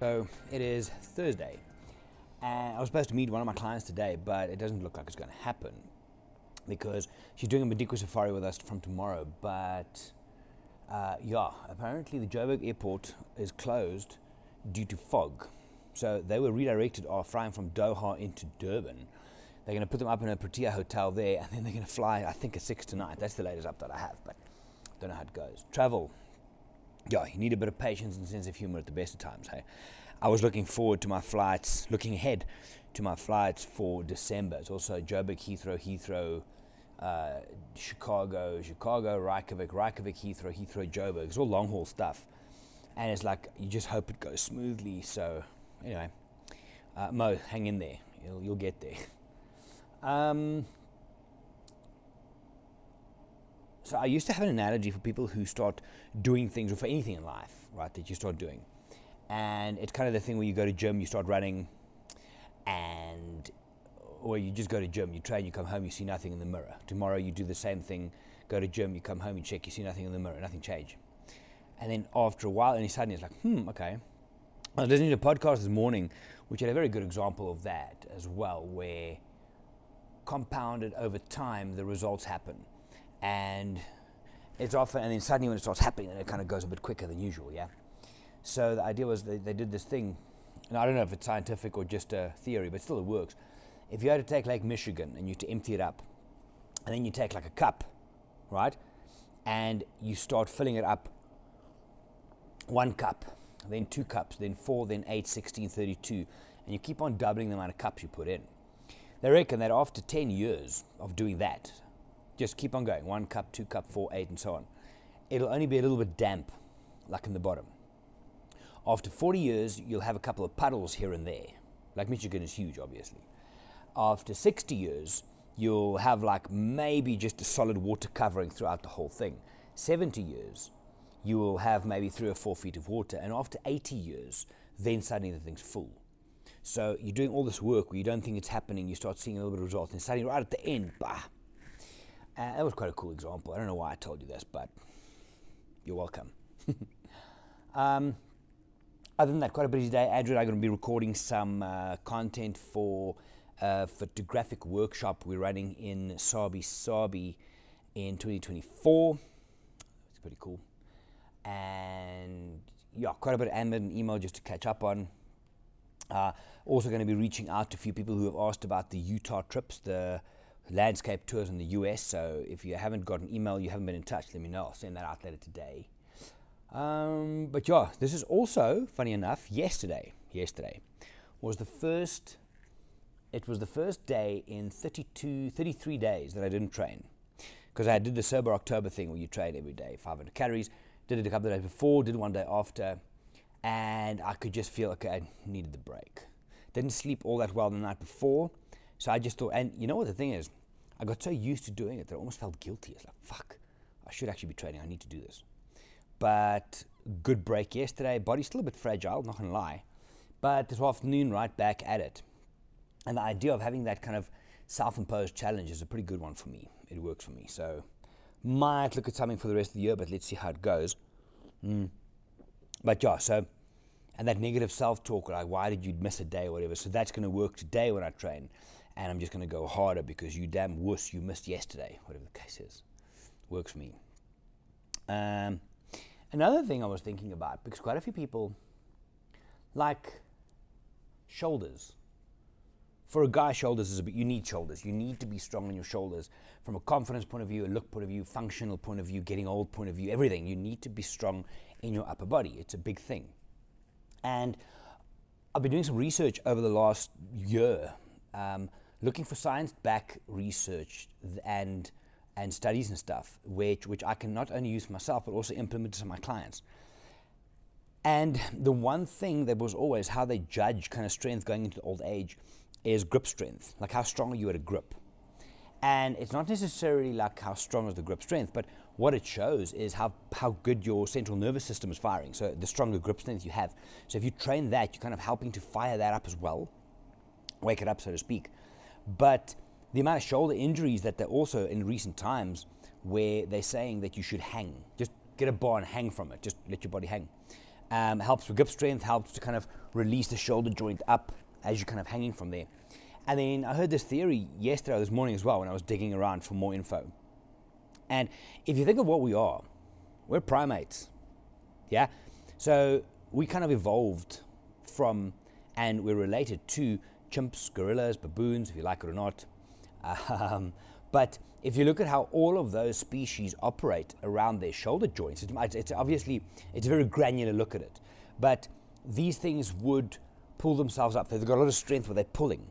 So it is Thursday, and I was supposed to meet one of my clients today, but it doesn't look like it's going to happen because she's doing a Madikwe safari with us from tomorrow. But uh, yeah, apparently the Joburg airport is closed due to fog. So they were redirected or flying from Doha into Durban. They're going to put them up in a Protea hotel there, and then they're going to fly, I think, at 6 tonight. That's the latest update I have, but don't know how it goes. Travel. Yeah, you need a bit of patience and sense of humor at the best of times, hey? I was looking forward to my flights, looking ahead to my flights for December. It's also Joburg, Heathrow, Heathrow, uh, Chicago, Chicago, Reykjavik, Reykjavik, Heathrow, Heathrow, Joburg. It's all long haul stuff. And it's like, you just hope it goes smoothly. So, anyway, uh, Mo, hang in there. You'll, you'll get there. Um, so I used to have an analogy for people who start doing things or for anything in life, right, that you start doing. And it's kind of the thing where you go to gym, you start running, and or you just go to gym, you train, you come home, you see nothing in the mirror. Tomorrow you do the same thing, go to gym, you come home, you check, you see nothing in the mirror, nothing change. And then after a while, and suddenly it's like, hmm, okay. I was listening to a podcast this morning, which had a very good example of that as well, where compounded over time, the results happen. And it's often, and then suddenly when it starts happening, then it kind of goes a bit quicker than usual, yeah? So the idea was they, they did this thing, and I don't know if it's scientific or just a theory, but still it works. If you had to take Lake Michigan and you to empty it up, and then you take like a cup, right? And you start filling it up one cup, then two cups, then four, then eight, 16, 32, and you keep on doubling the amount of cups you put in. They reckon that after 10 years of doing that, just keep on going one cup, two cup, four, eight, and so on, it'll only be a little bit damp, like in the bottom. After 40 years, you'll have a couple of puddles here and there. Lake Michigan is huge, obviously. After 60 years, you'll have like maybe just a solid water covering throughout the whole thing. 70 years, you will have maybe three or four feet of water. And after 80 years, then suddenly the thing's full. So you're doing all this work where you don't think it's happening, you start seeing a little bit of results, and suddenly right at the end, bah. Uh, that was quite a cool example. I don't know why I told you this, but you're welcome. um, other than that, quite a busy day. Andrew and I are going to be recording some uh, content for a photographic workshop we're running in Sabi Sabi in 2024. It's pretty cool. And yeah, quite a bit of admin email just to catch up on. Uh, also, going to be reaching out to a few people who have asked about the Utah trips, the landscape tours in the US. So, if you haven't got an email, you haven't been in touch, let me know. I'll send that out later today. Um, but yeah, this is also, funny enough, yesterday, yesterday was the first, it was the first day in 32, 33 days that I didn't train. Because I did the sober October thing where you train every day, 500 calories, did it a couple of days before, did one day after, and I could just feel, okay, I needed the break. Didn't sleep all that well the night before, so I just thought, and you know what the thing is? I got so used to doing it that I almost felt guilty. It's like, fuck, I should actually be training, I need to do this. But good break yesterday. Body's still a bit fragile, not gonna lie. But this afternoon, right back at it. And the idea of having that kind of self imposed challenge is a pretty good one for me. It works for me. So, might look at something for the rest of the year, but let's see how it goes. Mm. But yeah, so, and that negative self talk, like, why did you miss a day or whatever? So, that's gonna work today when I train. And I'm just gonna go harder because you damn wuss, you missed yesterday, whatever the case is. Works for me. Um, Another thing I was thinking about, because quite a few people like shoulders. For a guy, shoulders is a bit, you need shoulders. You need to be strong on your shoulders from a confidence point of view, a look point of view, functional point of view, getting old point of view, everything. You need to be strong in your upper body. It's a big thing. And I've been doing some research over the last year, um, looking for science back research and and studies and stuff, which, which I can not only use for myself, but also implement to my clients. And the one thing that was always how they judge kind of strength going into old age is grip strength. Like how strong are you at a grip? And it's not necessarily like how strong is the grip strength, but what it shows is how, how good your central nervous system is firing. So the stronger grip strength you have. So if you train that, you're kind of helping to fire that up as well, wake it up, so to speak. But the amount of shoulder injuries that they're also in recent times where they're saying that you should hang, just get a bar and hang from it, just let your body hang. Um, helps with grip strength, helps to kind of release the shoulder joint up as you're kind of hanging from there. And then I heard this theory yesterday this morning as well when I was digging around for more info. And if you think of what we are, we're primates. Yeah? So we kind of evolved from and we're related to chimps, gorillas, baboons, if you like it or not. Um, but if you look at how all of those species operate around their shoulder joints, it's, it's obviously it's a very granular look at it. But these things would pull themselves up. They've got a lot of strength where they're pulling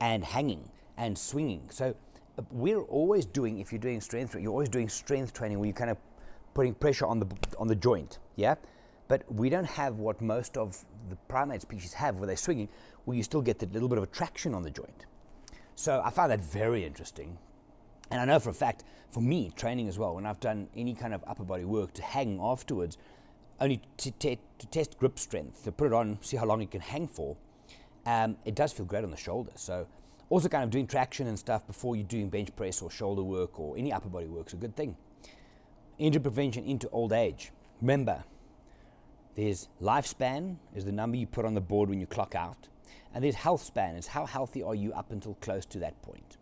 and hanging and swinging. So uh, we're always doing, if you're doing strength, you're always doing strength training where you're kind of putting pressure on the on the joint. Yeah, but we don't have what most of the primate species have, where they're swinging, where you still get that little bit of a traction on the joint. So I find that very interesting. And I know for a fact, for me, training as well, when I've done any kind of upper body work to hang afterwards, only to, to test grip strength, to put it on, see how long it can hang for, um, it does feel great on the shoulder. So also kind of doing traction and stuff before you're doing bench press or shoulder work or any upper body work is a good thing. Injury prevention into old age. Remember, there's lifespan is the number you put on the board when you clock out. And there's health span. is how healthy are you up until close to that point.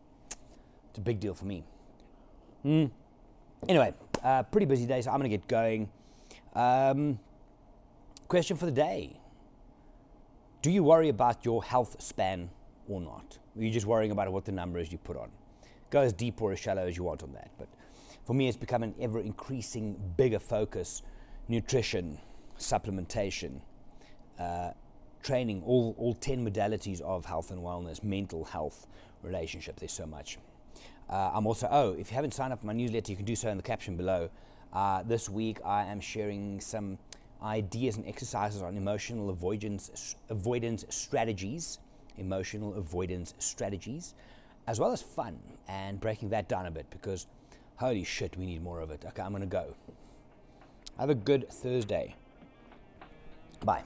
It's a big deal for me. Mm. Anyway, uh, pretty busy day, so I'm going to get going. Um, question for the day Do you worry about your health span or not? Are you just worrying about what the number is you put on? Go as deep or as shallow as you want on that. But for me, it's become an ever increasing bigger focus nutrition, supplementation, uh, training, all, all 10 modalities of health and wellness, mental health, relationship. There's so much. Uh, I'm also, oh, if you haven't signed up for my newsletter, you can do so in the caption below. Uh, this week, I am sharing some ideas and exercises on emotional avoidance, avoidance strategies, emotional avoidance strategies, as well as fun, and breaking that down a bit because holy shit, we need more of it. Okay, I'm going to go. Have a good Thursday. Bye.